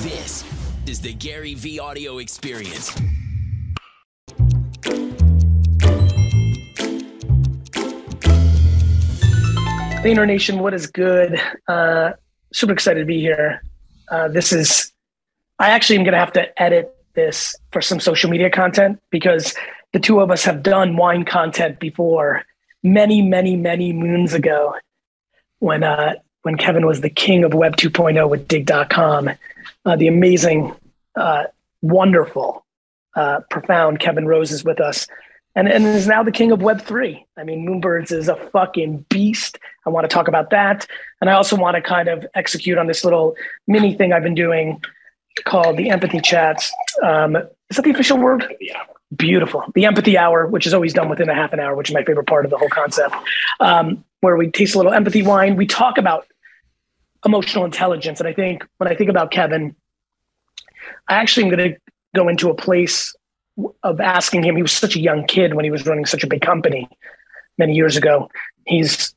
This is the Gary Vee audio experience. Vayner Nation, what is good? Uh, super excited to be here. Uh, this is, I actually am going to have to edit this for some social media content because the two of us have done wine content before many, many, many moons ago when, uh, when Kevin was the king of Web 2.0 with Digg.com. Uh, the amazing, uh, wonderful, uh, profound Kevin Rose is with us and, and is now the king of Web3. I mean, Moonbirds is a fucking beast. I want to talk about that. And I also want to kind of execute on this little mini thing I've been doing called the empathy chats. Um, is that the official word? Yeah. Beautiful. The empathy hour, which is always done within a half an hour, which is my favorite part of the whole concept, um, where we taste a little empathy wine. We talk about emotional intelligence. And I think when I think about Kevin, I actually am going to go into a place of asking him. He was such a young kid when he was running such a big company many years ago. He's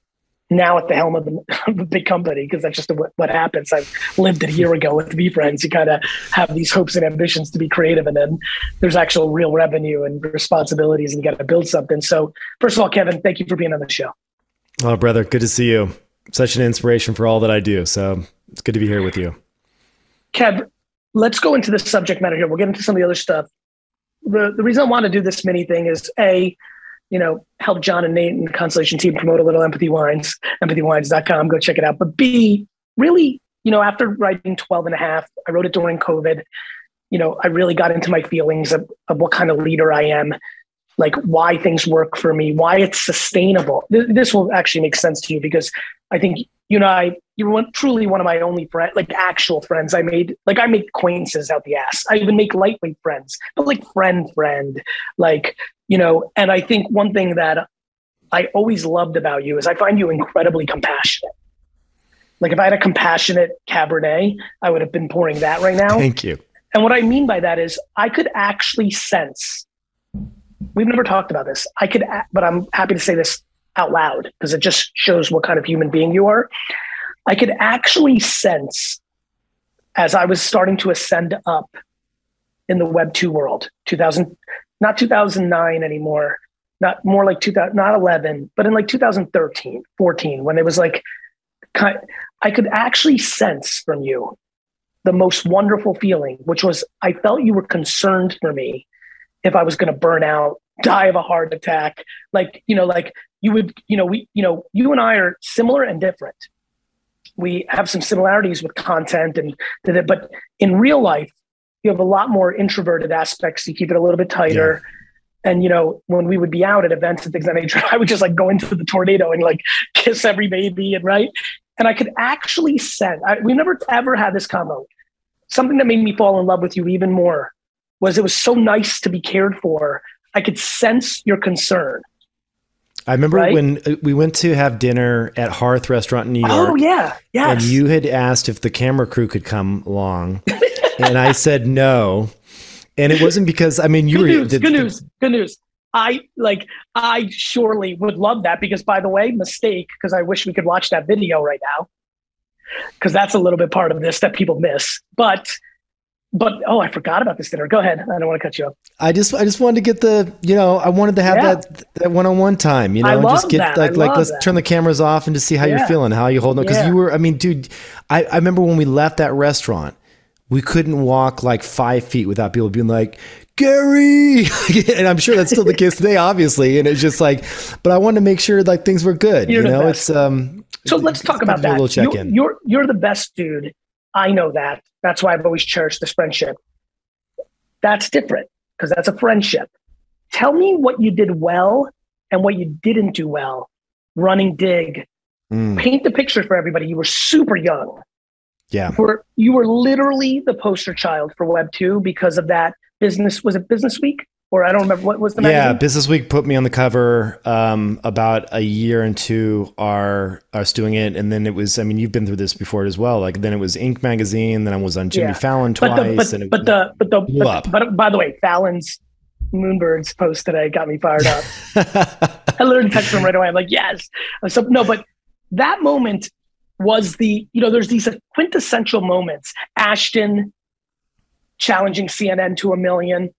now at the helm of, the, a big company because that's just what, what happens. I lived it a year ago with VeeFriends. You kind of have these hopes and ambitions to be creative, and then there's actual real revenue and responsibilities, and you got to build something. So, first of all, Kevin, thank you for being on the show. Oh, brother, good to see you. Such an inspiration for all that I do. So it's good to be here with you. Kev, let's go into the subject matter here. We'll get into some of the other stuff the, the reason I want to do this mini thing is a, you know, help John and Nate and the Constellation team promote a little empathy wines, empathywines.com. Go check it out. But B, really, you know, after writing 12 and a half, I wrote it during COVID. You know, I really got into my feelings of, of what kind of leader I am, like why things work for me, why it's sustainable. This will actually make sense to you because I think you know, I you were one, truly one of my only friends, like actual friends I made. Like I make acquaintances out the ass. I even make lightweight friends, but like friend, friend, like you know. And I think one thing that I always loved about you is I find you incredibly compassionate. Like if I had a compassionate Cabernet, I would have been pouring that right now. Thank you. And what I mean by that is I could actually sense. We've never talked about this. I could, but I'm happy to say this out loud because it just shows what kind of human being you are. I could actually sense as I was starting to ascend up in the Web 2 world, 2000, not 2009 anymore, not more like 2000, not 11, but in like 2013, 14, when it was like, I could actually sense from you the most wonderful feeling, which was I felt you were concerned for me if I was going to burn out, die of a heart attack. Like, you know, like you would, you know, we, you know, you and I are similar and different. We have some similarities with content and, but in real life, you have a lot more introverted aspects. You keep it a little bit tighter. Yeah. And you know, when we would be out at events and things that nature, I would just like go into the tornado and like kiss every baby and right. And I could actually sense. I, we never ever had this combo. Something that made me fall in love with you even more was it was so nice to be cared for. I could sense your concern. I remember right? when uh, we went to have dinner at Hearth Restaurant in New York. Oh yeah, yeah. And you had asked if the camera crew could come along, and I said no. And it wasn't because I mean you good were news, good news, good news. I like I surely would love that because by the way, mistake because I wish we could watch that video right now because that's a little bit part of this that people miss. But but oh, I forgot about this dinner. Go ahead. I don't want to cut you up. I just I just wanted to get the you know I wanted to have yeah. that that one on one time. You know, love just get that. like like let's that. turn the cameras off and just see how yeah. you're feeling, how you holding. up. Because yeah. you were, I mean, dude, I I remember when we left that restaurant, we couldn't walk like five feet without people being like. Gary, and I'm sure that's still the case today, obviously. And it's just like, but I wanted to make sure like things were good. You're you know, it's um. So let's talk about that. check in. You're you're the best dude. I know that. That's why I've always cherished this friendship. That's different because that's a friendship. Tell me what you did well and what you didn't do well running Digg. Mm. Paint the picture for everybody. You were super young. Yeah. You were, you were literally the poster child for Web 2 because of that business. Was it Business Week? Or I don't remember what was the magazine? Yeah, Business Week put me on the cover um, about a year into our us doing it, and then it was. I mean, you've been through this before as well. Like then it was Inc. magazine, then I was on Jimmy yeah. Fallon twice. But the, but, and it, but the but the but, but, by the way, Fallon's Moonbirds post today got me fired up. I literally texted him right away. I'm like, yes. So no, but that moment was the you know there's these quintessential moments. Ashton challenging CNN to a million.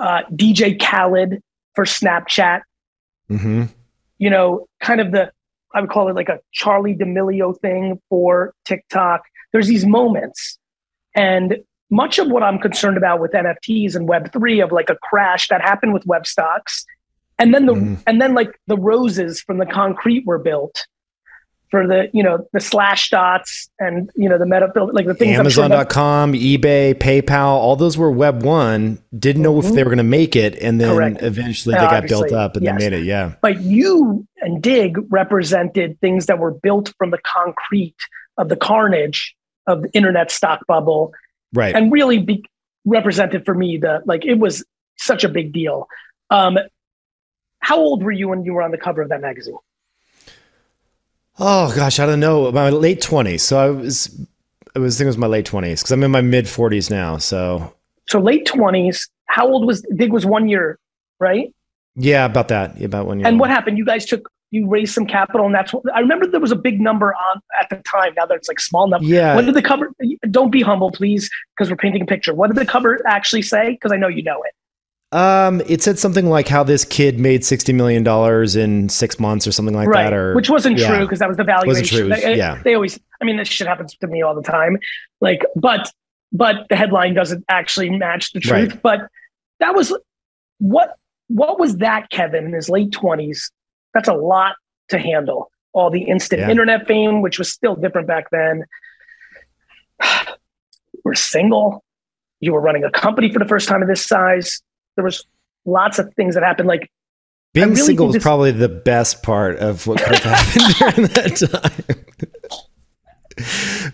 Uh, DJ Khaled for Snapchat. Mm-hmm. You know, kind of the I would call it like a Charli D'Amelio thing for TikTok. There's these moments, and much of what I'm concerned about with NFTs and Web three of like a crash that happened with web stocks, and then the mm. and then like the roses from the concrete were built for the you know the Slashdot's and you know the meta like the things amazon.com sure ebay paypal all those were web one didn't know mm-hmm. if they were going to make it and then Correct. eventually they got built up and yes. they made it yeah but you and Digg represented things that were built from the concrete of the carnage of the internet stock bubble right and really be represented for me the like it was such a big deal um how old were you when you were on the cover of that magazine Oh gosh, I don't know. My late twenties. So I was, I was I think it was my late twenties because I'm in my mid forties now. So so late twenties. How old was Digg? Was one year, right? Yeah, about that. About one year. And old. what happened? You guys took you raised some capital, and that's what I remember. There was a big number on at the time. Now that it's like small number. Yeah. What did the cover? Don't be humble, please, because we're painting a picture. What did the cover actually say? Because I know you know it. Um, it said something like how this kid made sixty million dollars in six months or something like right. that, or which wasn't yeah. true because that was the valuation. Wasn't true. Yeah, they always. I mean, this shit happens to me all the time. Like, but but the headline doesn't actually match the truth. Right. But that was what what was that Kevin in his late twenties? That's a lot to handle. All the instant yeah. internet fame, which was still different back then. We're single. You were running a company for the first time of this size there was lots of things that happened. Like being really single was this- probably the best part of what could have happened during that time.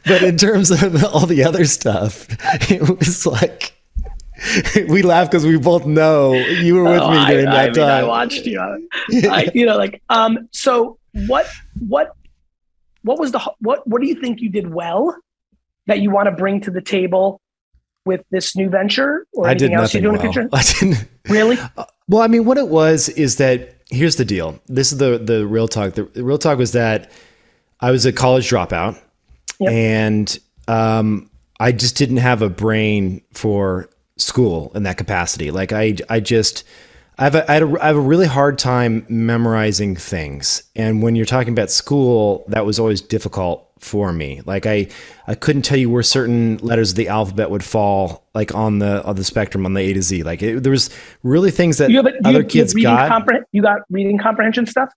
but in terms of all the other stuff, it was like we laugh because we both know you were with oh, me during I, that I time. I watched you. I, you know, like um. So what? What? What was the what? What do you think you did well that you want to bring to the table with this new venture or anything else you're doing well. in the future? I didn't really. Uh, well, I mean, what it was is that here's the deal. This is the the real talk. The, the real talk was that I was a college dropout, yep. and um, I just didn't have a brain for school in that capacity. Like I, I just. I have, a, I, a, I have a really hard time memorizing things. And when you're talking about school, that was always difficult for me. Like I, I couldn't tell you where certain letters of the alphabet would fall, like on the on the spectrum on the A to Z. Like it, there was really things that you have, other you, kids you got. Compre- you got reading comprehension stuff.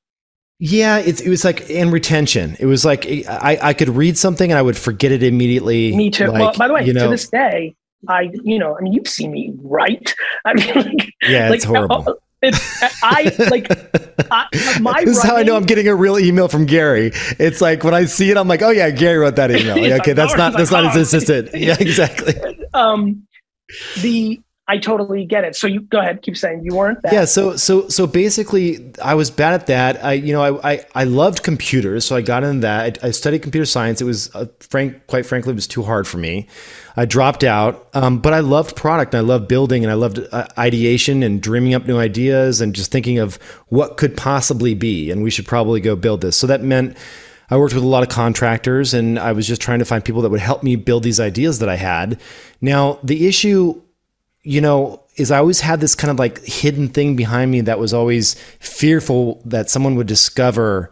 Yeah, it's, it was like in retention. It was like I, I could read something and I would forget it immediately. Me too. Like, well, by the way, you know, to this day, I you know, I mean, you've seen me write. I mean, like, yeah, it's like, horrible. It's I like I, my. This is how I know I'm getting a real email from Gary. It's like when I see it, I'm like, oh yeah, Gary wrote that email. yeah, okay, that's not that's not oh. his assistant. Yeah, exactly. Um, the I totally get it. So you go ahead, keep saying you weren't that. Yeah. So so so basically, I was bad at that. I you know I I, I loved computers, so I got into that. I, I studied computer science. It was uh, frank, quite frankly, it was too hard for me. I dropped out, um, but I loved product. And I loved building, and I loved uh, ideation and dreaming up new ideas, and just thinking of what could possibly be, and we should probably go build this. So that meant. I worked with a lot of contractors and I was just trying to find people that would help me build these ideas that I had. Now, the issue you know, is I always had this kind of like hidden thing behind me that was always fearful that someone would discover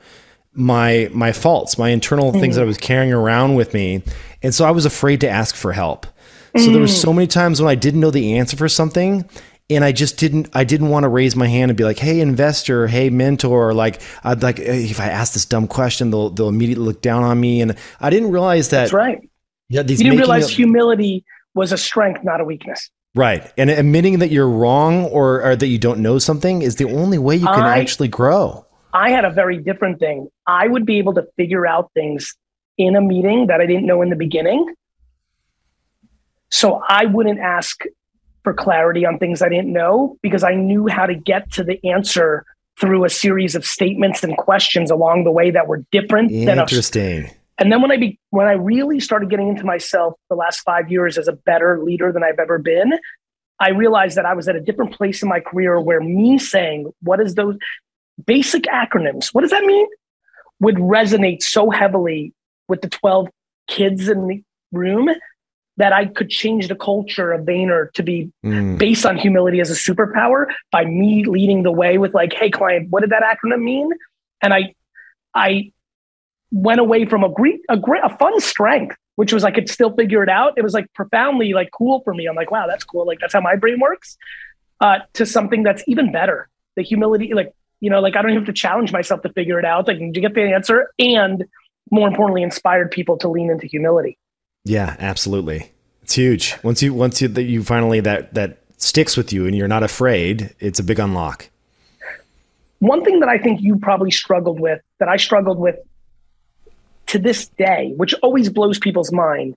my my faults, my internal mm. things that I was carrying around with me. And so I was afraid to ask for help. So mm. there were so many times when I didn't know the answer for something and I just didn't I didn't want to raise my hand and be like, "Hey investor, hey mentor," like I'd like if I ask this dumb question, they'll they'll immediately look down on me and I didn't realize that That's right. Yeah, these you didn't realize humility was a strength, not a weakness. Right. And admitting that you're wrong or, or, that you don't know something is the only way you can I, actually grow. I had a very different thing. I would be able to figure out things in a meeting that I didn't know in the beginning. So I wouldn't ask for clarity on things I didn't know because I knew how to get to the answer through a series of statements and questions along the way that were different Interesting. than a, and then when I be when I really started getting into myself the last five years as a better leader than I've ever been, I realized that I was at a different place in my career where me saying what is those basic acronyms, what does that mean, would resonate so heavily with the 12 kids in the room that I could change the culture of Vayner to be mm. based on humility as a superpower by me leading the way with like, hey, client, what did that acronym mean? And I, I went away from a great, a great, a fun strength, which was I could still figure it out. It was like profoundly like cool for me. I'm like, wow, that's cool. Like that's how my brain works. Uh, to something that's even better. The humility, like you know, like I don't even have to challenge myself to figure it out. Like, did you get the answer? And more importantly, inspired people to lean into humility. Yeah, absolutely. It's huge. Once you once you that you finally that that sticks with you and you're not afraid, it's a big unlock. One thing that I think you probably struggled with, that I struggled with to this day, which always blows people's mind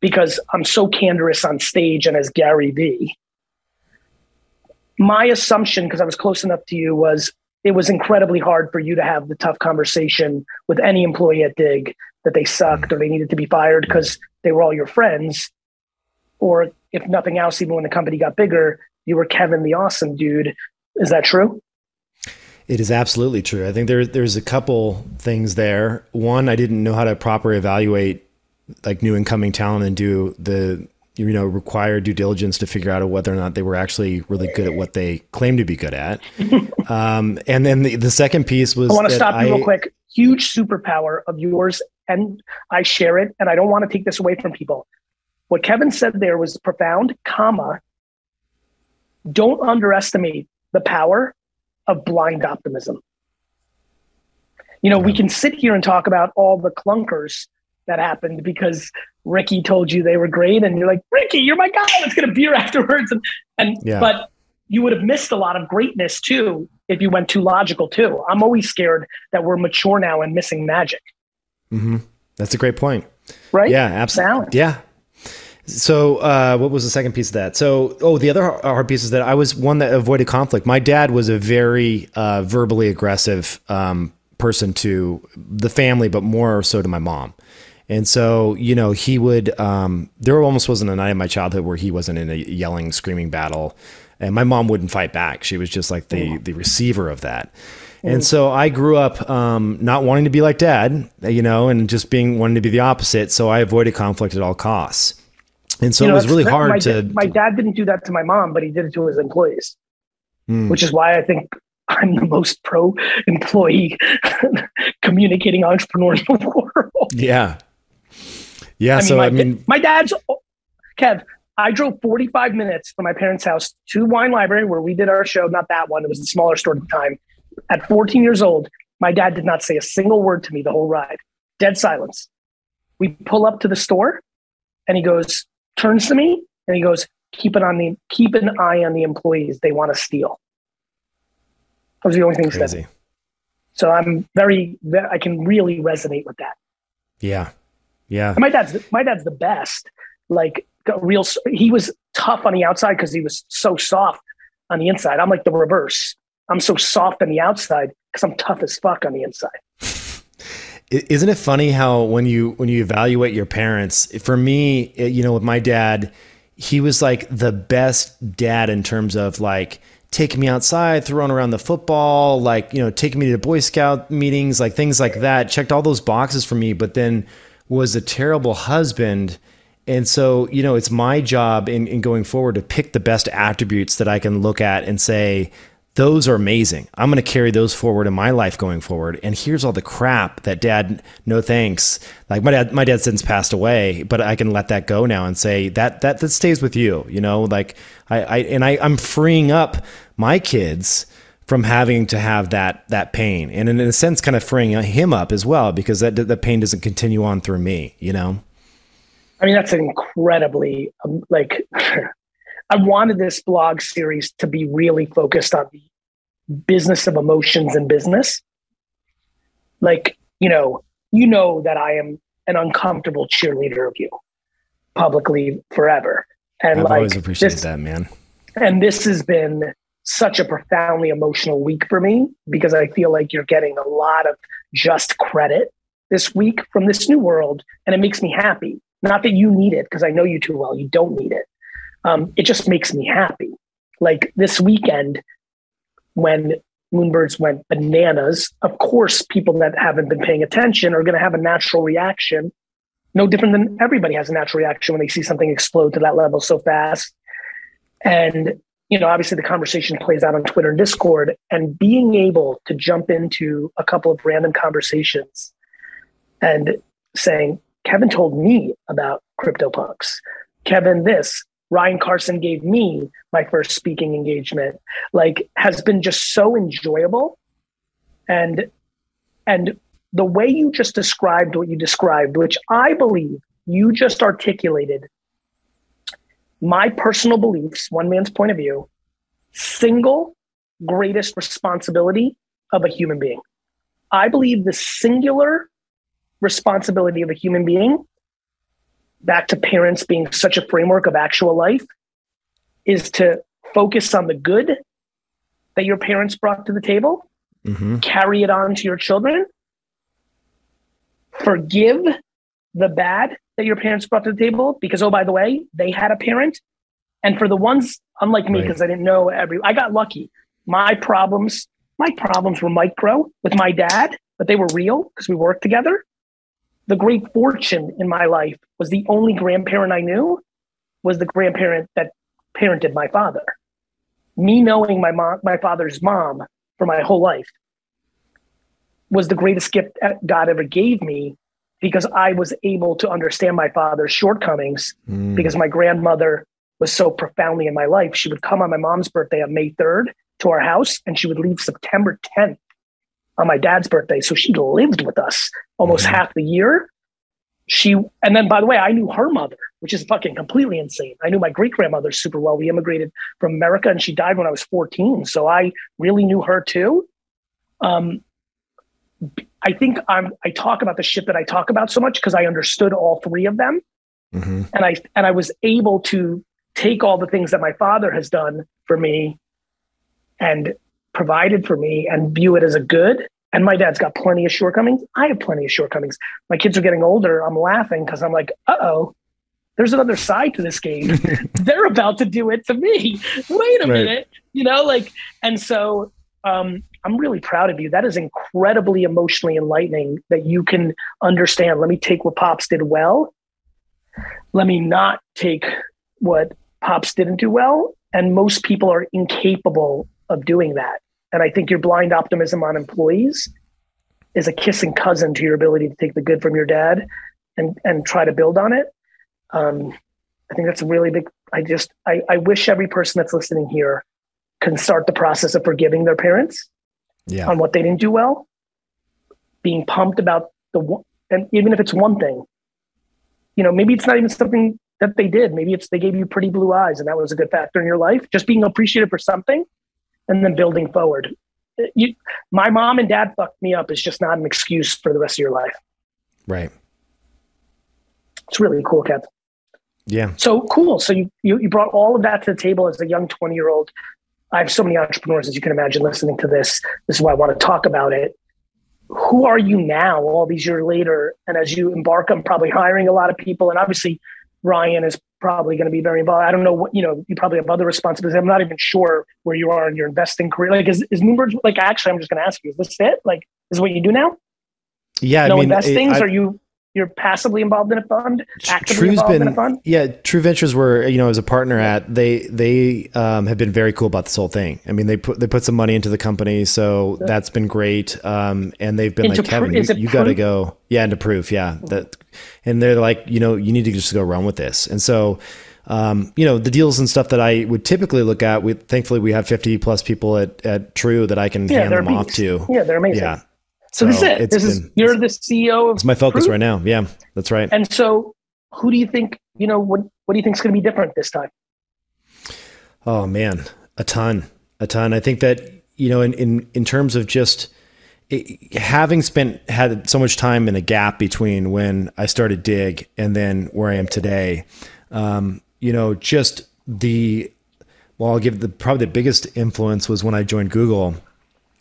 because I'm so candorous on stage and as Gary Vee. My assumption, because I was close enough to you, was it was incredibly hard for you to have the tough conversation with any employee at Digg that they sucked or they needed to be fired because they were all your friends. Or if nothing else, even when the company got bigger, you were Kevin the awesome dude. Is that true? It is absolutely true. I think there, there's a couple things there. One, I didn't know how to properly evaluate like new incoming talent and do the you know required due diligence to figure out whether or not they were actually really good at what they claim to be good at. um, and then the, the second piece was I want to stop you real quick. Huge superpower of yours, and I share it, and I don't want to take this away from people. What Kevin said there was profound, comma. Don't underestimate the power of blind optimism. You know, we can sit here and talk about all the clunkers that happened because Ricky told you they were great, and you're like, Ricky, you're my guy. Let's get a beer afterwards. And and yeah. but you would have missed a lot of greatness too if you went too logical too. I'm always scared that we're mature now and missing magic. Mm-hmm. That's a great point. Right? Yeah, absolutely. Yeah. So, uh, what was the second piece of that? So, oh, the other hard piece is that I was one that avoided conflict. My dad was a very uh, verbally aggressive um, person to the family, but more so to my mom. And so, you know, he would, um, there almost wasn't a night in my childhood where he wasn't in a yelling, screaming battle. And my mom wouldn't fight back. She was just like the, the receiver of that. And so I grew up um, not wanting to be like dad, you know, and just being wanting to be the opposite. So I avoided conflict at all costs. And so you know, it was really hard my to. my dad didn't do that to my mom, but he did it to his employees, mm. which is why I think I'm the most pro employee communicating entrepreneur in the world. Yeah, yeah. I mean, so my, I mean, my dad's Kev. I drove 45 minutes from my parents' house to Wine Library where we did our show. Not that one; it was a smaller store at the time. At 14 years old, my dad did not say a single word to me the whole ride. Dead silence. We pull up to the store, and he goes, turns to me, and he goes, "Keep it on the keep an eye on the employees. They want to steal." That was the only thing he said. So I'm very, I can really resonate with that. Yeah. Yeah. And my dad's my dad's the best. Like real, he was tough on the outside because he was so soft on the inside. I'm like the reverse. I'm so soft on the outside because I'm tough as fuck on the inside. Isn't it funny how when you when you evaluate your parents? For me, eh, you know, with my dad, he was like the best dad in terms of like taking me outside, throwing around the football, like, you know, taking me to Boy Scout meetings, like things like that. Checked all those boxes for me, but then was a terrible husband. And so, you know, it's my job in, in going forward to pick the best attributes that I can look at and say, those are amazing. I'm going to carry those forward in my life going forward. And here's all the crap that dad, no thanks. Like my dad, my dad since passed away, but I can let that go now and say that, that, that stays with you, you know, like I, I and I, I'm freeing up my kids from having to have that that pain, and in a sense, kind of freeing him up as well because that the pain doesn't continue on through me. You know. I mean, that's incredibly um, like. I wanted this blog series to be really focused on the business of emotions and business. Like, you know, you know that I am an uncomfortable cheerleader of you publicly forever. And I've like, always appreciated this, that, man. And this has been such a profoundly emotional week for me because I feel like you're getting a lot of just credit this week from this new world. And it makes me happy. Not that you need it, because I know you too well. You don't need it. Um, it just makes me happy. Like this weekend, when Moonbirds went bananas, of course, people that haven't been paying attention are going to have a natural reaction no different than everybody has a natural reaction when they see something explode to that level so fast. And, you know, obviously the conversation plays out on Twitter and Discord, and being able to jump into a couple of random conversations and saying, Kevin told me about CryptoPunks. Kevin, this. Ryan Carson gave me my first speaking engagement. Like, has been just so enjoyable. And, and the way you just described what you described, which I believe you just articulated my personal beliefs, one man's point of view, single greatest responsibility of a human being. I believe the singular responsibility of a human being, back to parents being such a framework of actual life, is to focus on the good that your parents brought to the table, mm-hmm. carry it on to your children, forgive the bad that your parents brought to the table because oh by the way they had a parent and for the ones unlike me because right. i didn't know every i got lucky my problems my problems were micro with my dad but they were real because we worked together the great fortune in my life was the only grandparent i knew was the grandparent that parented my father me knowing my mom my father's mom for my whole life was the greatest gift God ever gave me because I was able to understand my father's shortcomings mm. because my grandmother was so profoundly in my life. She would come on my mom's birthday on May 3rd to our house and she would leave September 10th on my dad's birthday. So she lived with us almost mm. half the year. She, and then by the way, I knew her mother, which is fucking completely insane. I knew my great grandmother super well. We immigrated from America and she died when I was 14. So I really knew her too. Um, I think I'm I talk about the shit that I talk about so much because I understood all three of them. Mm-hmm. And I and I was able to take all the things that my father has done for me and provided for me and view it as a good. And my dad's got plenty of shortcomings. I have plenty of shortcomings. My kids are getting older. I'm laughing because I'm like, uh oh, there's another side to this game. They're about to do it to me. Wait a right. minute. You know, like, and so um, I'm really proud of you. That is incredibly emotionally enlightening that you can understand. Let me take what Pops did well. Let me not take what Pops didn't do well. And most people are incapable of doing that. And I think your blind optimism on employees is a kissing cousin to your ability to take the good from your dad and, and try to build on it. Um, I think that's a really big. I just I, I wish every person that's listening here can start the process of forgiving their parents yeah. on what they didn't do well, being pumped about the one, and even if it's one thing, you know, maybe it's not even something that they did. Maybe it's they gave you pretty blue eyes and that was a good factor in your life. Just being appreciated for something and then building forward. You, my mom and dad fucked me up is just not an excuse for the rest of your life. Right. It's really cool, Kev. Yeah. So cool. So you, you, you brought all of that to the table as a young 20 year old I have so many entrepreneurs, as you can imagine, listening to this. This is why I want to talk about it. Who are you now, all these years later? And as you embark on probably hiring a lot of people, and obviously Ryan is probably going to be very involved. I don't know what, you know, you probably have other responsibilities. I'm not even sure where you are in your investing career. Like, is, is Moonbirds, like, actually, I'm just going to ask you, is this it? Like, is what you do now? Yeah. No I mean, investings? I, are you you're passively involved in a fund, actively True's involved been, in a fund. Yeah, True Ventures were you know as a partner at they they um, have been very cool about this whole thing. I mean they put they put some money into the company, so that's been great. Um, and they've been into like Kevin, you, you got to go yeah into proof, yeah that, and they're like you know you need to just go run with this, and so. Um, you know the deals and stuff that I would typically look at. We thankfully we have fifty plus people at, at True that I can yeah, hand them off to. Yeah, they're amazing. Yeah, so, so this is it. This been, is you're the CEO of. It's my focus Proof. right now. Yeah, that's right. And so, who do you think? You know, what what do you think is going to be different this time? Oh man, a ton, a ton. I think that you know, in in in terms of just it, having spent had so much time in a gap between when I started Digg and then where I am today. Um, you know, just the well, I'll give the probably the biggest influence was when I joined Google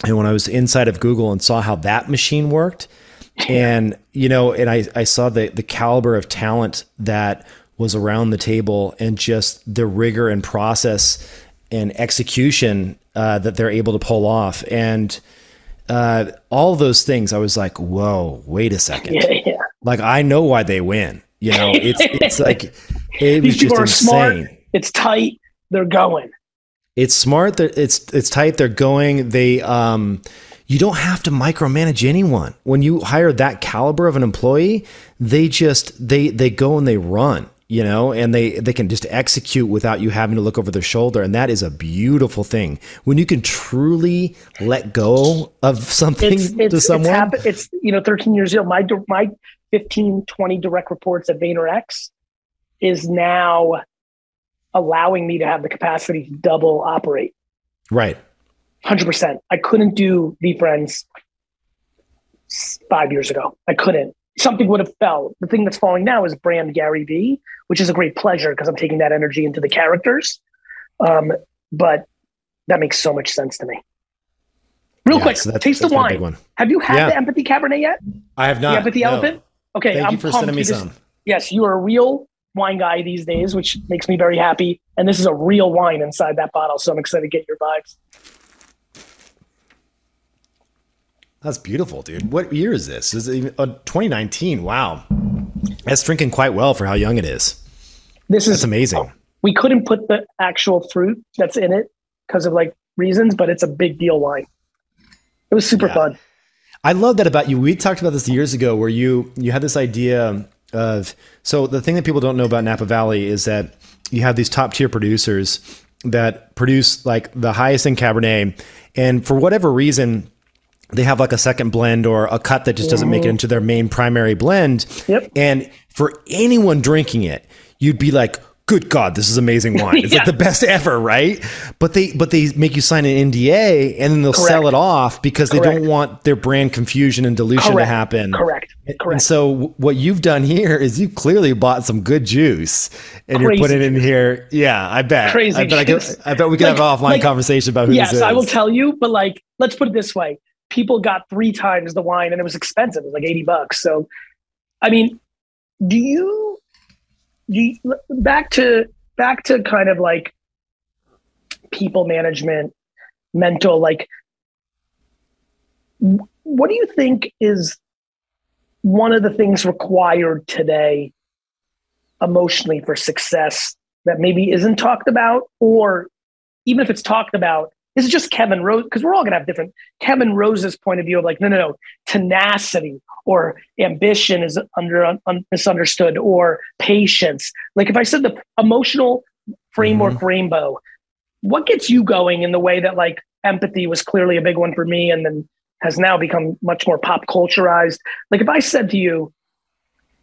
and when I was inside of Google and saw how that machine worked, and you know, and I, I saw the the caliber of talent that was around the table and just the rigor and process and execution uh, that they're able to pull off and uh, all those things i was like whoa wait a second yeah, yeah. Like I know why they win. You know, it's it's like it was just insane. smart. It's tight. They're going. It's smart. That it's it's tight. They're going. They um, you don't have to micromanage anyone when you hire that caliber of an employee. They just they they go and they run. You know, and they they can just execute without you having to look over their shoulder, and that is a beautiful thing. When you can truly let go of something It's to someone. it's, happen, it's you know 13 years old. My my 15 20 direct reports at VaynerX is now allowing me to have the capacity to double operate. right. 100%. I couldn't do VeeFriends friends five years ago. I couldn't. Something would have fell. The thing that's falling now is brand Gary Vee, which is a great pleasure because I'm taking that energy into the characters. Um, but that makes so much sense to me. Real Yeah, quick, so that's- taste the that's big wine. Have you had Yeah. the Empathy Cabernet yet? I have not. the Empathy no. Elephant? Okay, Thank I'm you for pumped. sending me some. Yes, you are a real wine guy these days, which makes me very happy. And this is a real wine inside that bottle, so I'm excited to get your vibes. That's beautiful, dude. What year is this? Is it even, uh, 2019? Wow, that's drinking quite well for how young it is. This is amazing. we couldn't put the actual fruit that's in it because of like reasons, but it's a big deal wine. It was super Yeah. fun. I love that about you. We talked about this years ago, where you you had this idea of so the thing that people don't know about Napa Valley is that you have these top tier producers that produce like the highest end Cabernet, and for whatever reason. They have like a second blend or a cut that just doesn't make it mm-hmm. into their main primary blend. Yep. And for anyone drinking it, you'd be like, "Good God, this is amazing wine! It's Yeah. like the best ever, right?" But they but they make you sign an NDA and then they'll sell it off because they Correct. don't want their brand confusion and dilution to happen. Correct. Correct. And so what you've done here is you clearly bought some good juice and Crazy you're putting it in here. Yeah, I bet. Crazy I bet, I, juice. can, I bet we can Like- have an offline like- conversation about who yes, this is. I will tell you, but like, let's put it this way. People got three times the wine and it was expensive. It was like 80 bucks. So, I mean, do you, do you back to, back to kind of like people management, mental, like, what do you think is one of the things required today emotionally for success that maybe isn't talked about or even if it's talked about is just kevin rose because we're all going to have different kevin rose's point of view of like no no no tenacity or ambition is under un, misunderstood or patience. Like if i said the emotional framework mm-hmm. rainbow what gets you going in the way that like empathy was clearly a big one for me and then has now become much more pop culturized? Like if i said to you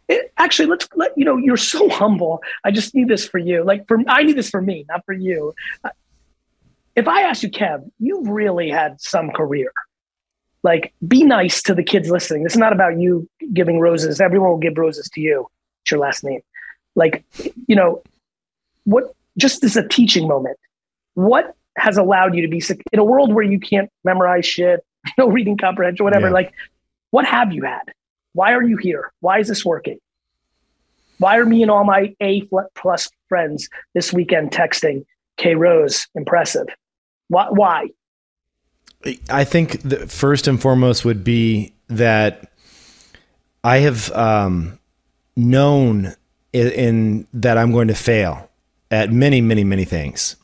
it, actually let's let you know you're so humble. I just need this for you. Like for i need this for me not for you if i ask you kev you've really had some career. Like be nice to the kids listening. This is not about you giving roses. Everyone will give roses to you. It's your last name. Like you know what just as a teaching moment what has allowed you to be sick in a world where you can't memorize shit no reading comprehension whatever Yeah. like what have you had? Why are you here? Why is this working? Why are me and all my a plus friends this weekend texting k rose impressive why why I think the first and foremost would be that I have um, known in, in that I'm going to fail at many, many, many things.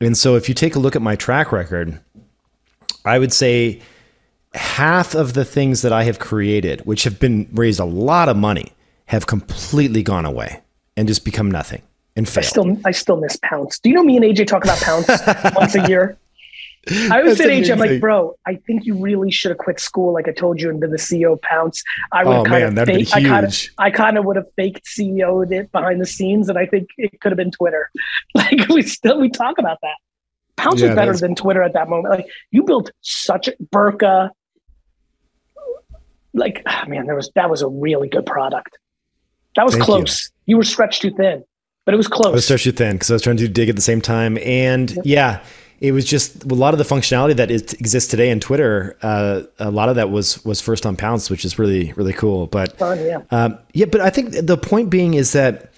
And so if you take a look at my track record, I would say half of the things that I have created, which have been raised a lot of money, have completely gone away and just become nothing and failed. I still I still miss Pownce. Do you know me and AJ talk about Pownce once a year? I was That's to AJ, I'm like, bro, I think you really should have quit school, like I told you, and been the CEO of Pownce. I would Oh, have kind of fake, I kind of. I kind of would have faked CEO'd it behind the scenes, and I think it could have been Twitter. Like we still we talk about that. Pownce Yeah, was better than Twitter at that moment. Like you built such a Burka. Like ah, man, there was that was a really good product. That was Thank close. You. were stretched too thin, but it was close. I was stretched too thin because I was trying to Digg at the same time. And yeah, it was just a lot of the functionality that is, exists today in Twitter. Uh, a lot of that was was first on Pownce, which is really really cool. But Fun, yeah. um, yeah, but I think the point being is that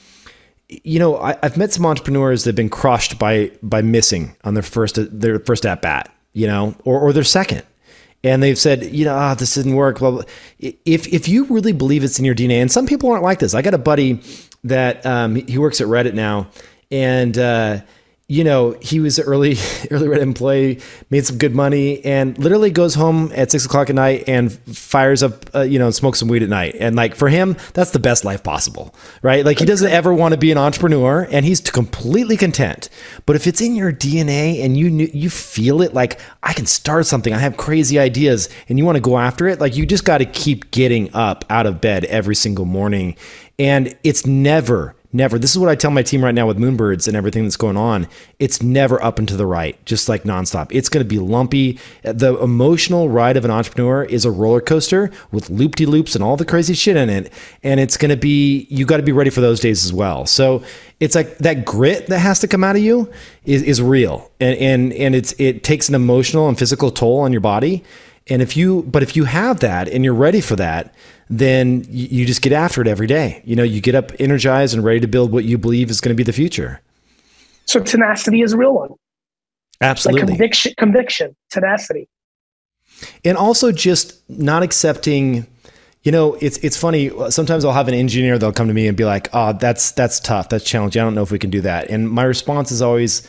you know I, I've met some entrepreneurs that have been crushed by by missing on their first their first at bat, you know, or or their second. and they've said, you know, oh, this didn't work. Blah, blah. If if you really believe it's in your DNA, and some people aren't like this. I got a buddy that um, he works at Reddit now, and uh, you know, he was early, early Red employee, made some good money, and literally goes home at six o'clock at night and fires up, uh, you know, and smokes some weed at night. And like for him, that's the best life possible, right? Like he doesn't ever want to be an entrepreneur, and he's completely content. But if it's in your DNA and you you feel it, like I can start something, I have crazy ideas, and you want to go after it, like you just got to keep getting up out of bed every single morning, and it's never never. This is what i tell my team right now with moonbirds and everything that's going on. It's never up and to the right just like nonstop. It's going to be lumpy. The emotional ride of an entrepreneur is a roller coaster with loop-de-loops and all the crazy shit in it and it's going to be you got to be ready for those days as well. So it's like that grit that has to come out of you is, is real and, and and it's it takes an emotional and physical toll on your body and if you but if you have that and you're ready for that then you just get after it every day. You know, you get up energized and ready to build what you believe is going to be the future. So tenacity is a real one. Absolutely. Like conviction, conviction, tenacity. And also just not accepting, you know, it's it's funny. Sometimes I'll have an engineer, they'll come to me and be like, oh, that's that's tough. That's challenging. I don't know if we can do that. And my response is always,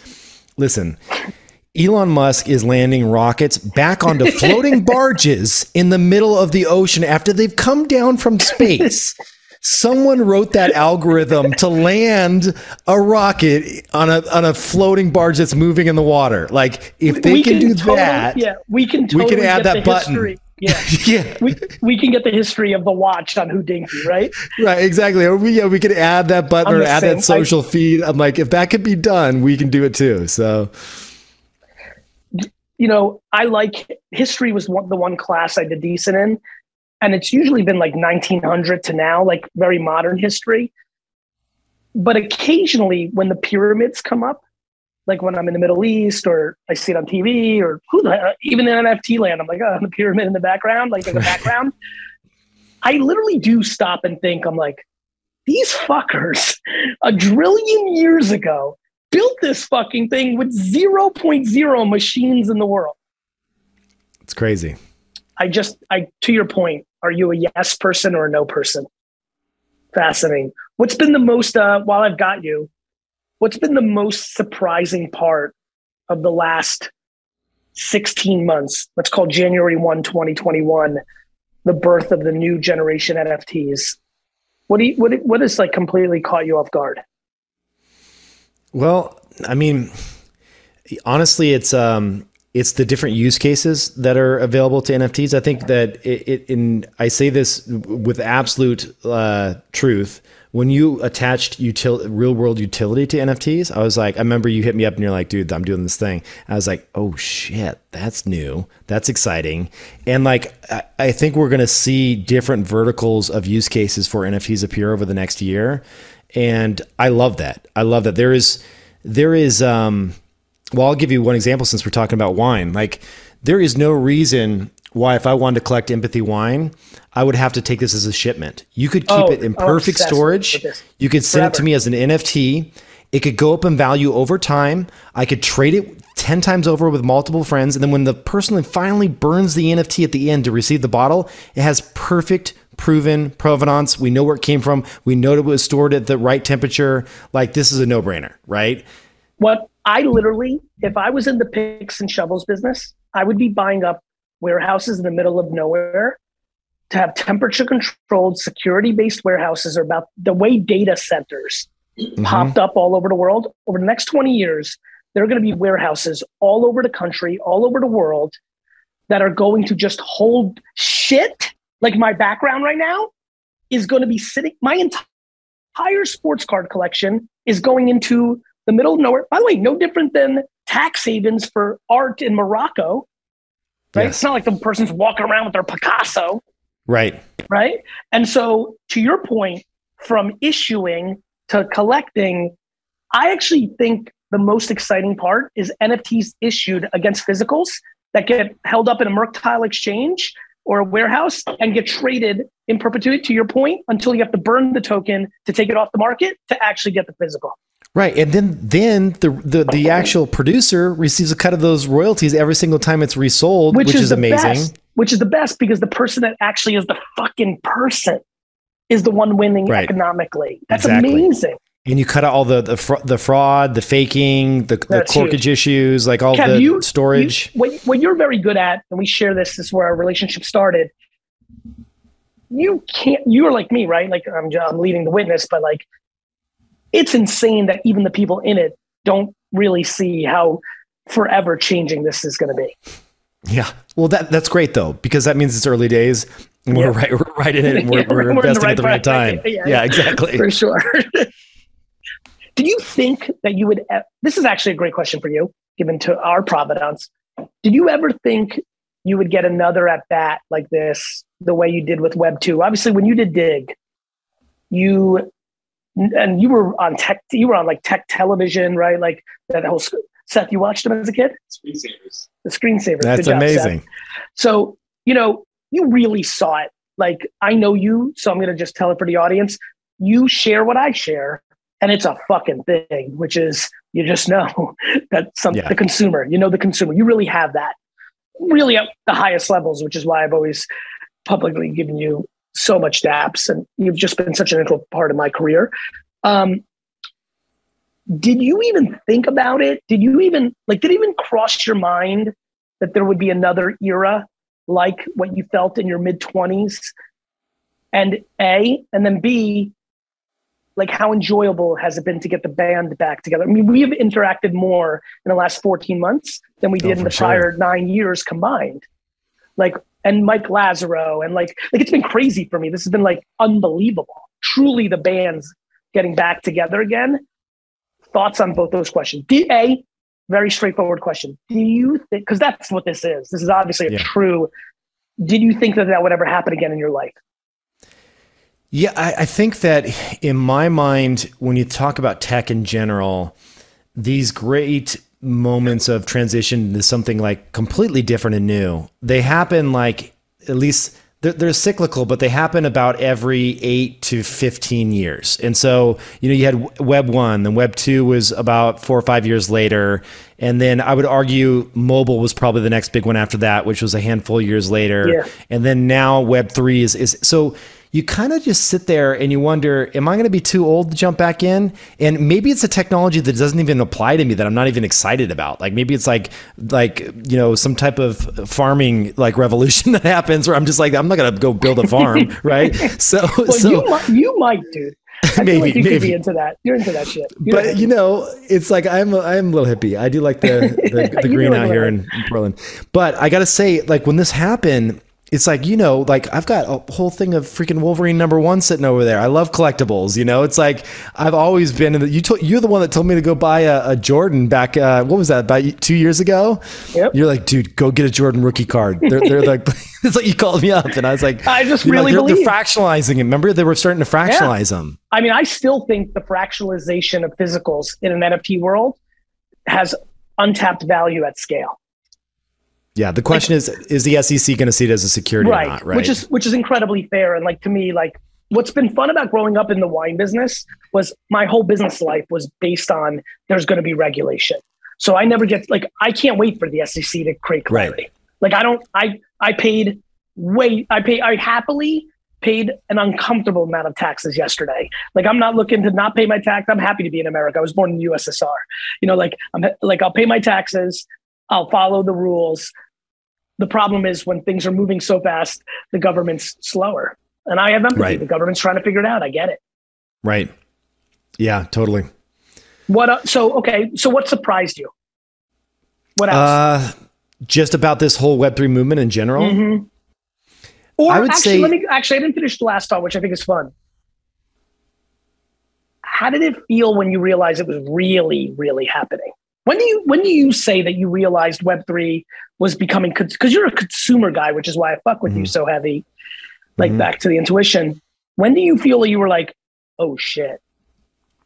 listen, Elon Musk is landing rockets back onto floating barges in the middle of the ocean after they've come down from space. Someone wrote that algorithm to land a rocket on a on a floating barge that's moving in the water. Like if they can, can, do totally, that, yeah, we can totally we can add that button. History. Yeah, yeah. We, we can get the history of the watch on Hodinkee, right? Right, exactly. Or we, yeah, we could add that button or add same. that social I, feed. I'm like, if that could be done, we can do it too. So you know, I like history was one, the one class I did decent in. And it's usually been like 1900 to now, like very modern history. But occasionally when the pyramids come up, like when I'm in the Middle East or I see it on TV or who the, uh, even in NFT land, I'm like, oh, the pyramid in the background, like in the background. I literally do stop and think, I'm like, these fuckers a trillion years ago built this fucking thing with 0.0 machines in the world. It's crazy. I just, I, to your point, are you a yes person or a no person? Fascinating. What's been the most, uh, while I've got you, what's been the most surprising part of the last 16 months? Let's call January 1, 2021, the birth of the new generation NFTs. What do you, what, what has like completely caught you off guard? Well, I mean, honestly, it's um, it's the different use cases that are available to NFTs. I think that it, it in I say this with absolute uh, truth. When you attached util- real world utility to NFTs, I was like, I remember you hit me up and you're like, dude, I'm doing this thing. I was like, oh shit, that's new. That's exciting. And like, I, I think we're going to see different verticals of use cases for NFTs appear over the next year and I love that. I love that there is there is um well I'll give you one example since we're talking about wine. Like there is no reason why if I wanted to collect empathy wine, I would have to take this as a shipment. You could keep oh, it in perfect storage. You could send Forever. it to me as an NFT. It could go up in value over time. I could trade it 10 times over with multiple friends. And then when the person finally burns the NFT at the end to receive the bottle, it has perfect proven provenance. We know where it came from. We know it was stored at the right temperature. Like this is a no brainer, right? What I literally, if I was in the picks and shovels business, I would be buying up warehouses in the middle of nowhere to have temperature controlled, security based warehouses are about the way data centers mm-hmm. popped up all over the world. Over the next 20 years, there are going to be warehouses all over the country, all over the world that are going to just hold shit like my background right now is going to be sitting, my entire sports card collection is going into the middle of nowhere. By the way, no different than tax havens for art in Morocco. Right? Yes. It's not like the person's walking around with their Picasso. Right. Right. And so, to your point, from issuing to collecting, I actually think the most exciting part is NFTs issued against physicals that get held up in a mercantile exchange or a warehouse and get traded in perpetuity to your point until you have to burn the token to take it off the market to actually get the physical. Right. And then then the the, the actual producer receives a cut of those royalties every single time it's resold, which, which is, is amazing. Best. which is the best because the person that actually is the fucking person is the one winning right. economically. That's exactly. amazing. And you cut out all the the, fr- the fraud, the faking, the, the corkage huge. issues, like all Kev, the you, storage. You, what, what you're very good at, and we share this. This is where our relationship started. You can't. You are like me, right? Like I'm, I'm leading the witness, but like, it's insane that even the people in it don't really see how forever changing this is going to be. Yeah. Well, that that's great though because that means it's early days. And we're yeah. right, we're right in it. And we're, yeah, we're, we're investing right at the right time. Yeah, yeah, exactly. For sure. Did you think that you would? This is actually a great question for you, given to our providence. Did you ever think you would get another at bat like this, the way you did with Web two? Obviously, when you did Digg, you and you were on tech. You were on like tech television, right? Like that whole. Seth, you watched them as a kid? Screensavers. The screensavers. That's job, amazing. Seth. So you know, you really saw it. Like I know you, so I'm going to just tell it for the audience. You share what I share and it's a fucking thing, which is you just know that some yeah. the consumer, you know the consumer, you really have that really at the highest levels, which is why I've always publicly given you so much daps, and you've just been such an integral part of my career. Um, did you even think about it? Did you even like? Did it even cross your mind that there would be another era like what you felt in your mid twenties? And A, and then B, like how enjoyable has it been to get the band back together? I mean, we've interacted more in the last 14 months than we oh, did oh, in the sure. prior nine years combined. Like, and Mike Lazerow, and like, like it's been crazy for me. This has been like unbelievable. Truly, the band's getting back together again. Thoughts on both those questions? D A, very straightforward question. Do you think? Because that's what this is. This is obviously a yeah. true. Did you think that that would ever happen again in your life? Yeah, I, I, think that in my mind, when you talk about tech in general, these great moments of transition to something like completely different and new, they happen like at least they're, they're, cyclical, but they happen about every eight to 15 years. And so, you know, you had Web 1, then Web 2 was about four or five years later. And then I would argue mobile was probably the next big one after that, which was a handful of years later. Yeah. And then now Web 3 is, is so you kind of just sit there and you wonder, am I going to be too old to jump back in? And maybe it's a technology that doesn't even apply to me that I'm not even excited about. Like maybe it's like like you know some type of farming like revolution that happens where I'm just like I'm not going to go build a farm, right? So well, so you might, you might, dude. I maybe like you maybe. could be into that. You're into that shit. You're but you know, it's like I'm a, I'm a little hippie. I do like the the, the green out here in, in Portland. But I got to say, like when this happened, it's like you know like i've got a whole thing of freaking wolverine number one sitting over there. I love collectibles you know? It's like i've always been in the, you told you're the one that told me to go buy a, a jordan back uh, what was that about two years ago? Yep. you're like dude go get a jordan rookie card. They're, they're like it's like you called me up and i was like i just really know, they're, they're, fractionalizing it. Remember they were starting to fractionalize yeah. them i mean i still think the fractionalization of physicals in an nft world has untapped value at scale yeah, the question like, is: Is the SEC going to see it as a security right, not, right? Which is which is incredibly fair. And like to me, like what's been fun about growing up in the wine business was my whole business life was based on there's going to be regulation. So I never get like I can't wait for the SEC to create clarity. Right. Like I don't I I paid way I pay I happily paid an uncomfortable amount of taxes yesterday. Like I'm not looking to not pay my tax. I'm happy to be in America. I was born in the USSR. You know, like I'm like I'll pay my taxes. I'll follow the rules the problem is when things are moving so fast, the government's slower. And I have empathy. Right. The government's trying to figure it out. I get it. Right. Yeah, totally. What? Uh, so okay. So what surprised you? What else? Uh, just about this whole Web three movement in general. Mm-hmm. Or I would actually, say, let me actually. I didn't finish the last thought, which I think is fun. How did it feel when you realized it was really, really happening? When do you when do you say that you realized Web three was becoming because you're a consumer guy, which is why I fuck with mm-hmm. you so heavy. Like mm-hmm. back to the intuition. When do you feel that you were like, oh shit?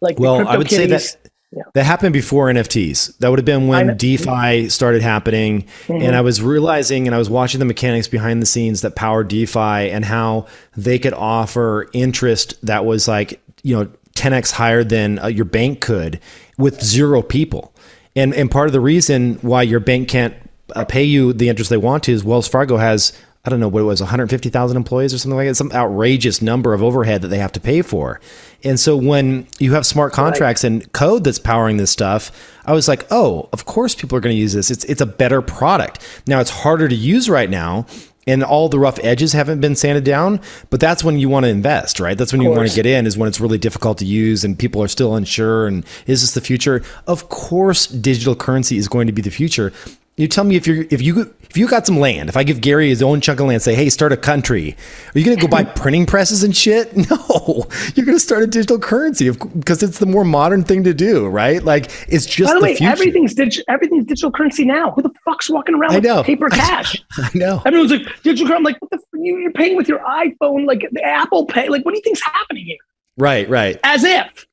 Like well, I would kitties, say that yeah. that happened before NFTs. That would have been when DeFi started happening, mm-hmm. and I was realizing and I was watching the mechanics behind the scenes that power DeFi and how they could offer interest that was like you know 10x higher than uh, your bank could with zero people. And and part of the reason why your bank can't uh, pay you the interest they want to is Wells Fargo has I don't know what it was, 150,000 employees or something like that, some outrageous number of overhead that they have to pay for. And so when you have smart contracts right. and code that's powering this stuff, I was like, oh, of course people are going to use this. It's it's a better product. Now it's harder to use right now and all the rough edges haven't been sanded down but that's when you want to invest right that's when you want to get in is when it's really difficult to use and people are still unsure and is this the future of course digital currency is going to be the future you tell me if you're if you if you got some land, if I give Gary his own chunk of land, say, hey, start a country, are you going to go buy printing presses and shit? No, you're going to start a digital currency because it's the more modern thing to do, right? Like it's just. By the, the way, future. everything's digital. Everything's digital currency now. Who the fuck's walking around I know. with paper cash? I know. Everyone's like digital. currency. I'm like, what the? You're paying with your iPhone, like the Apple Pay. Like, what do you think's happening here? Right, right. As if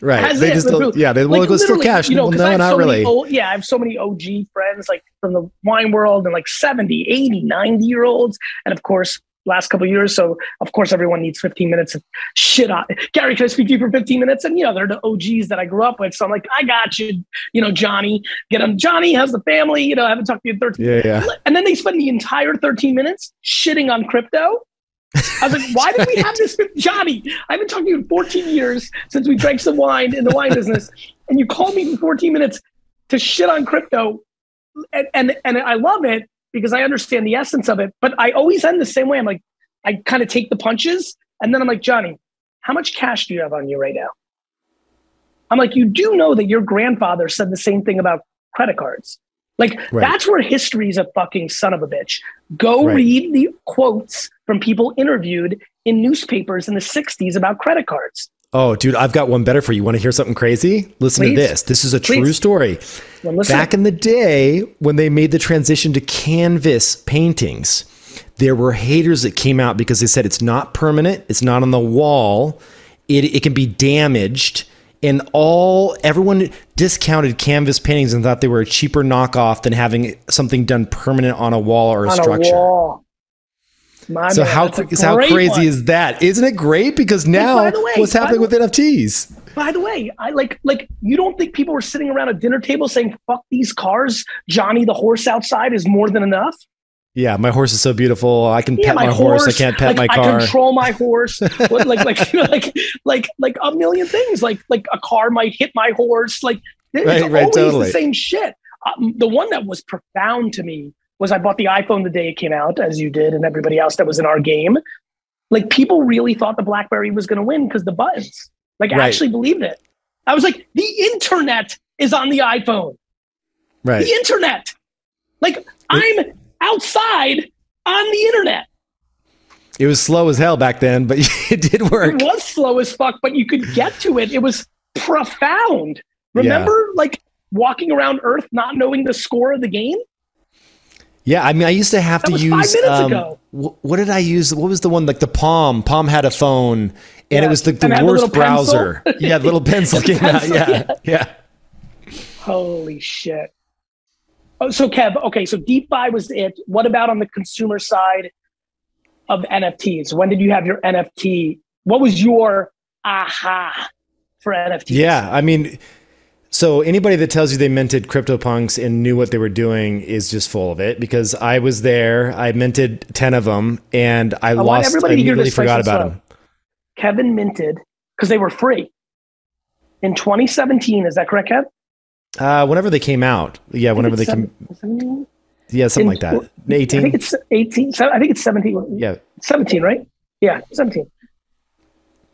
Right. Has they it, just still, yeah, they like, well, still cash. You know, well, no, not so really. Old, yeah, I have so many OG friends like from the wine world and like 70, 80, 90 year olds. And of course, last couple years. So of course everyone needs 15 minutes of shit on Gary, can I speak to you for 15 minutes? And you know, they're the OGs that I grew up with. So I'm like, I got you, you know, Johnny, get him. Johnny has the family, you know, I haven't talked to you in 13 Yeah, yeah. And then they spend the entire 13 minutes shitting on crypto. I was like, why did we have this with Johnny? I haven't talked to you in 14 years since we drank some wine in the wine business. And you called me for 14 minutes to shit on crypto. And, and, and I love it because I understand the essence of it. But I always end the same way. I'm like, I kind of take the punches. And then I'm like, Johnny, how much cash do you have on you right now? I'm like, you do know that your grandfather said the same thing about credit cards. Like right. that's where history is a fucking son of a bitch. Go right. read the quotes from people interviewed in newspapers in the 60s about credit cards. Oh, dude, I've got one better for you. Want to hear something crazy? Listen Please. to this. This is a Please. true story. Well, Back in the day, when they made the transition to canvas paintings, there were haters that came out because they said it's not permanent, it's not on the wall, it, it can be damaged and all everyone discounted canvas paintings and thought they were a cheaper knockoff than having something done permanent on a wall or a on structure. A wall. My so man, how how crazy one. is that? Isn't it great? Because now way, what's happening with NFTs? By the way, I like like you don't think people were sitting around a dinner table saying "fuck these cars"? Johnny the horse outside is more than enough. Yeah, my horse is so beautiful. I can yeah, pet my, my horse, horse, I can't pet like, my car. I control my horse. like like like like like a million things. Like like a car might hit my horse. Like it's right, always totally. the same shit. Um, the one that was profound to me was I bought the iPhone the day it came out, as you did, and everybody else that was in our game. Like people really thought the BlackBerry was going to win because the buttons. Like right. actually believed it. I was like, the internet is on the iPhone. Right. The internet. Like I'm outside on the internet. It was slow as hell back then, but it did work. It was slow as fuck, but you could get to it. It was profound. Remember, yeah. like walking around Earth not knowing the score of the game? Yeah, I mean, I used to have that to use. Five minutes um, ago. what did I use? What was the one like the Palm? Palm had a phone, and yeah. it was the, the worst browser. yeah, the little pencil came pencil, out. Yeah, yeah, yeah. Holy shit! Oh, so Kev, okay, so Deep DeFi was it. What about on the consumer side of NFTs? When did you have your NFT? What was your aha for NFTs? Yeah, I mean, so anybody that tells you they minted CryptoPunks and knew what they were doing is just full of it because I was there. I minted 10 of them and I, I lost, I immediately forgot about them. Kevin minted because they were free in 2017. Is that correct, Kev? Uh, whenever they came out. Yeah, whenever they came. Yeah, something in, like that. 18. I think it's 18. I think it's 17. Yeah. 17, right? Yeah, 17.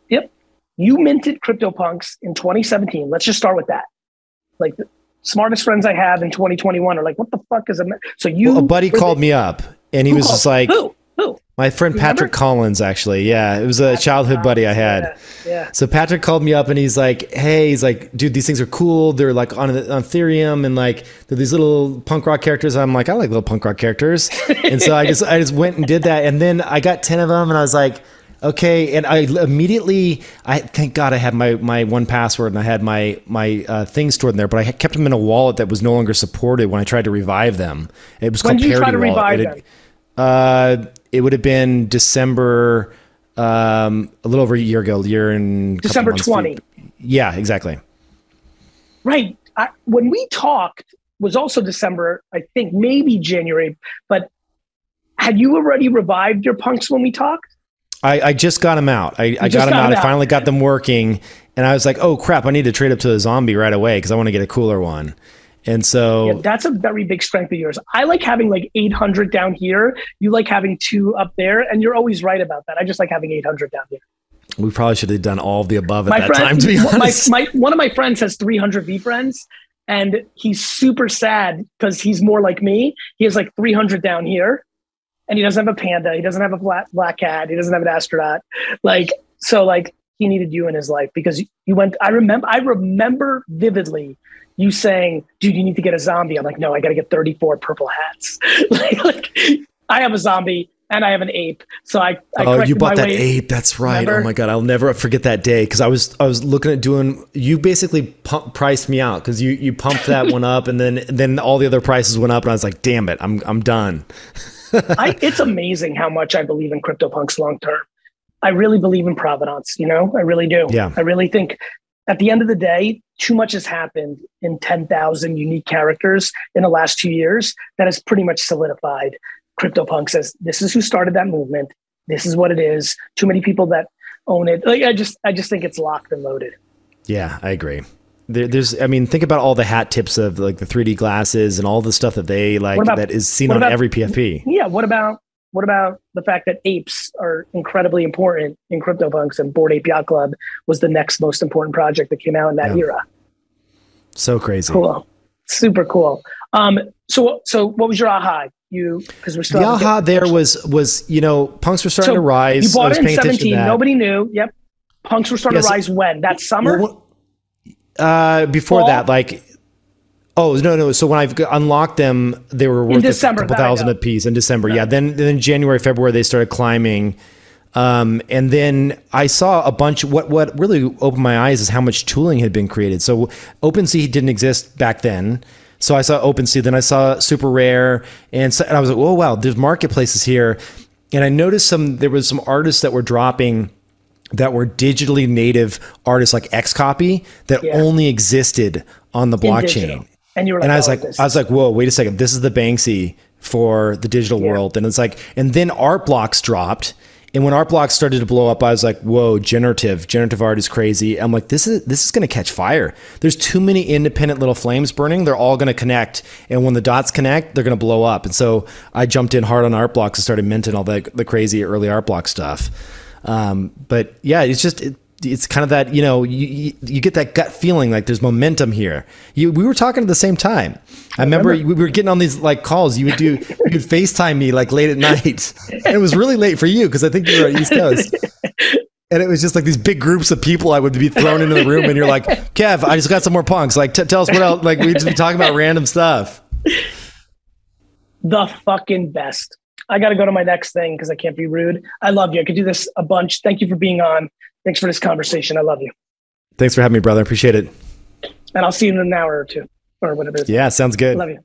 Yep. You minted CryptoPunks in 2017. Let's just start with that. Like the smartest friends I have in 2021 are like, what the fuck is a so you well, a buddy called me up and he was just like Who? Who? My friend Patrick Collins, actually. Yeah, it was a childhood buddy I had. Yeah, yeah, So Patrick called me up and he's like, "Hey, he's like, dude, these things are cool. They're like on, on Ethereum and like they're these little punk rock characters." I'm like, "I like little punk rock characters," and so I just I just went and did that, and then I got ten of them, and I was like, "Okay," and I immediately, I thank God I had my my 1Password and I had my my uh, things stored in there, but I kept them in a wallet that was no longer supported when I tried to revive them. It was when called try to wallet. revive them? Uh, it would have been December, um, a little over a year ago, year and December twenty. Yeah, exactly. Right. I, when we talked was also December, I think maybe January, but had you already revived your punks when we talked? I, I just got them out. I, I got them out. out. I finally got them working, and I was like, "Oh crap! I need to trade up to a zombie right away because I want to get a cooler one." And so yeah, that's a very big strength of yours. I like having like 800 down here. You like having two up there, and you're always right about that. I just like having 800 down here. We probably should have done all of the above at my that friend, time. To be honest, my, my, one of my friends has 300 VeeFriends, and he's super sad because he's more like me. He has like 300 down here, and he doesn't have a panda. He doesn't have a black, black cat. He doesn't have an astronaut. Like so, like he needed you in his life because you went. I remember. I remember vividly you saying, "Dude, you need to get a zombie." I'm like, "No, I got to get 34 purple hats." like, like, I have a zombie and I have an ape. So I, I oh, you bought that weight. ape. That's right. Remember? Oh my god, I'll never forget that day because I was I was looking at doing. You basically pump, priced me out because you you pumped that one up and then then all the other prices went up and I was like, damn it, I'm I'm done. I, it's amazing how much I believe in CryptoPunks long term. I really believe in provenance. You know, I really do. Yeah. I really think at the end of the day, too much has happened in 10,000 unique characters in the last two years that has pretty much solidified CryptoPunk says this is who started that movement. This is what it is. Too many people that own it. Like I just I just think it's locked and loaded. Yeah, I agree. There, there's I mean think about all the hat tips of like the 3D glasses and all the stuff that they like about, that is seen on about, every PFP. Yeah, what about what about the fact that apes are incredibly important in CryptoPunks and Bored Ape Yacht Club was the next most important project that came out in that yeah. era. So crazy. Cool. Super cool. Um, so so what was your aha? you because we're still the aha there was was you know punks were starting so to rise. You bought it in seventeen. Nobody knew. Yep, punks were starting yes. to rise when that summer. Well, uh, before Fall? that, like. Oh no no! So when I've unlocked them, they were worth December, a couple thousand a piece in December. Right. Yeah, then then January February they started climbing, um, and then I saw a bunch. What what really opened my eyes is how much tooling had been created. So OpenSea didn't exist back then. So I saw OpenSea, then I saw Super Rare, and, so, and I was like, oh wow, there's marketplaces here, and I noticed some there was some artists that were dropping that were digitally native artists like XCOPY that yeah. only existed on the blockchain. And you were like, and I was oh, like, this. I was like, whoa, wait a second, this is the Banksy for the digital yeah. world, and it's like, and then Art Blocks dropped and when art blocks started to blow up, I was like, "Whoa, generative! Generative art is crazy." I'm like, "This is this is going to catch fire." There's too many independent little flames burning. They're all going to connect, and when the dots connect, they're going to blow up. And so I jumped in hard on art blocks and started minting all the the crazy early art block stuff. Um, but yeah, it's just it, it's kind of that you know you, you get that gut feeling like there's momentum here. You, we were talking at the same time. I remember we were getting on these like calls. You would do you would FaceTime me like late at night, and it was really late for you because I think you were at East Coast. And it was just like these big groups of people I would be thrown into the room, and you're like, "Kev, I just got some more punks. Like, t- tell us what else." Like, we'd just be talking about random stuff. The fucking best. I got to go to my next thing because I can't be rude. I love you. I could do this a bunch. Thank you for being on. Thanks for this conversation. I love you. Thanks for having me, brother. Appreciate it. And I'll see you in an hour or two or whatever. Yeah, sounds good. Love you.